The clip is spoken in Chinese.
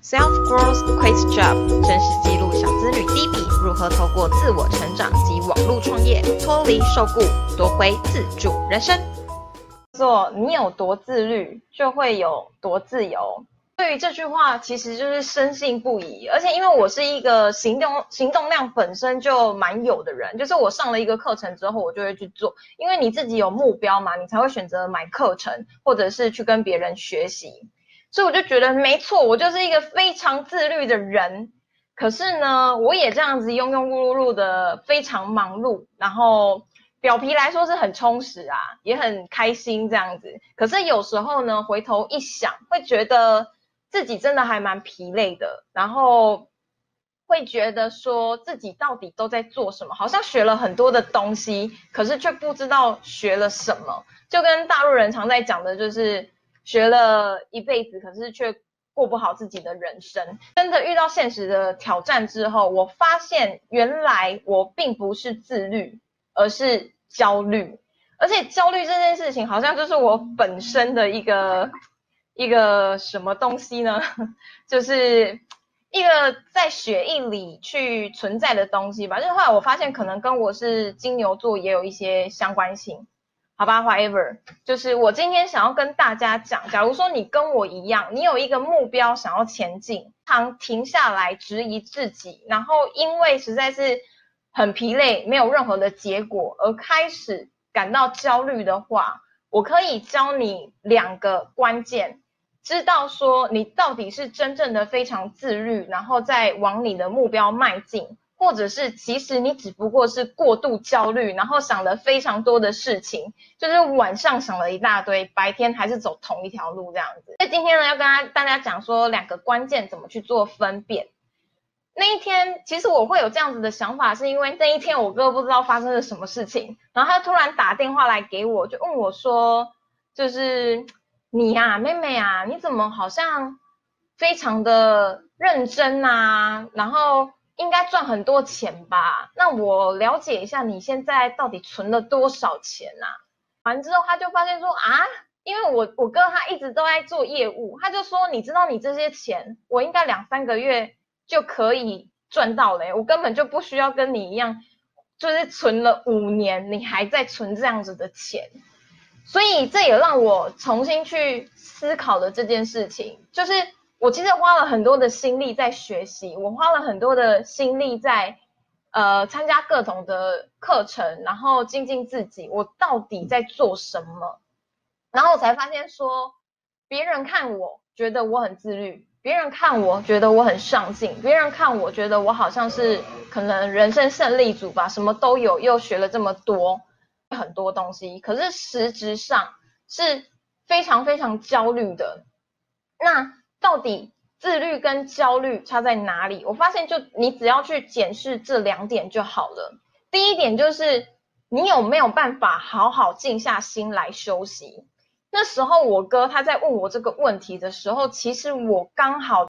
Self Growth Quiz Job 真实记录小资女 D B 如何透过自我成长及网络创业脱离受雇，夺回自主人生。做你有多自律，就会有多自由。对于这句话，其实就是深信不疑。而且因为我是一个行动行动量本身就蛮有的人，就是我上了一个课程之后，我就会去做。因为你自己有目标嘛，你才会选择买课程，或者是去跟别人学习。所以我就觉得没错，我就是一个非常自律的人。可是呢，我也这样子庸庸碌碌的非常忙碌，然后表皮来说是很充实啊，也很开心这样子。可是有时候呢，回头一想，会觉得自己真的还蛮疲累的，然后会觉得说自己到底都在做什么，好像学了很多的东西，可是却不知道学了什么。就跟大陆人常在讲的就是。学了一辈子，可是却过不好自己的人生。真的遇到现实的挑战之后，我发现原来我并不是自律，而是焦虑。而且焦虑这件事情，好像就是我本身的一个一个什么东西呢？就是一个在血液里去存在的东西吧。就是后来我发现，可能跟我是金牛座也有一些相关性。好吧，whatever，就是我今天想要跟大家讲，假如说你跟我一样，你有一个目标想要前进，常停下来质疑自己，然后因为实在是很疲累，没有任何的结果而开始感到焦虑的话，我可以教你两个关键，知道说你到底是真正的非常自律，然后再往你的目标迈进。或者是其实你只不过是过度焦虑，然后想了非常多的事情，就是晚上想了一大堆，白天还是走同一条路这样子。那今天呢，要跟大家讲说两个关键怎么去做分辨。那一天，其实我会有这样子的想法，是因为那一天我哥不知道发生了什么事情，然后他突然打电话来给我，就问我说，就是你呀，妹妹啊，你怎么好像非常的认真啊，然后。应该赚很多钱吧？那我了解一下，你现在到底存了多少钱啊？完之后他就发现说啊，因为我我哥他一直都在做业务，他就说你知道你这些钱，我应该两三个月就可以赚到嘞，我根本就不需要跟你一样，就是存了五年，你还在存这样子的钱，所以这也让我重新去思考了这件事情，就是。我其实花了很多的心力在学习，我花了很多的心力在，呃，参加各种的课程，然后精进自己。我到底在做什么？然后我才发现说，别人看我觉得我很自律，别人看我觉得我很上进，别人看我觉得我好像是可能人生胜利组吧，什么都有，又学了这么多很多东西，可是实质上是非常非常焦虑的。那。到底自律跟焦虑差在哪里？我发现，就你只要去检视这两点就好了。第一点就是你有没有办法好好静下心来休息。那时候我哥他在问我这个问题的时候，其实我刚好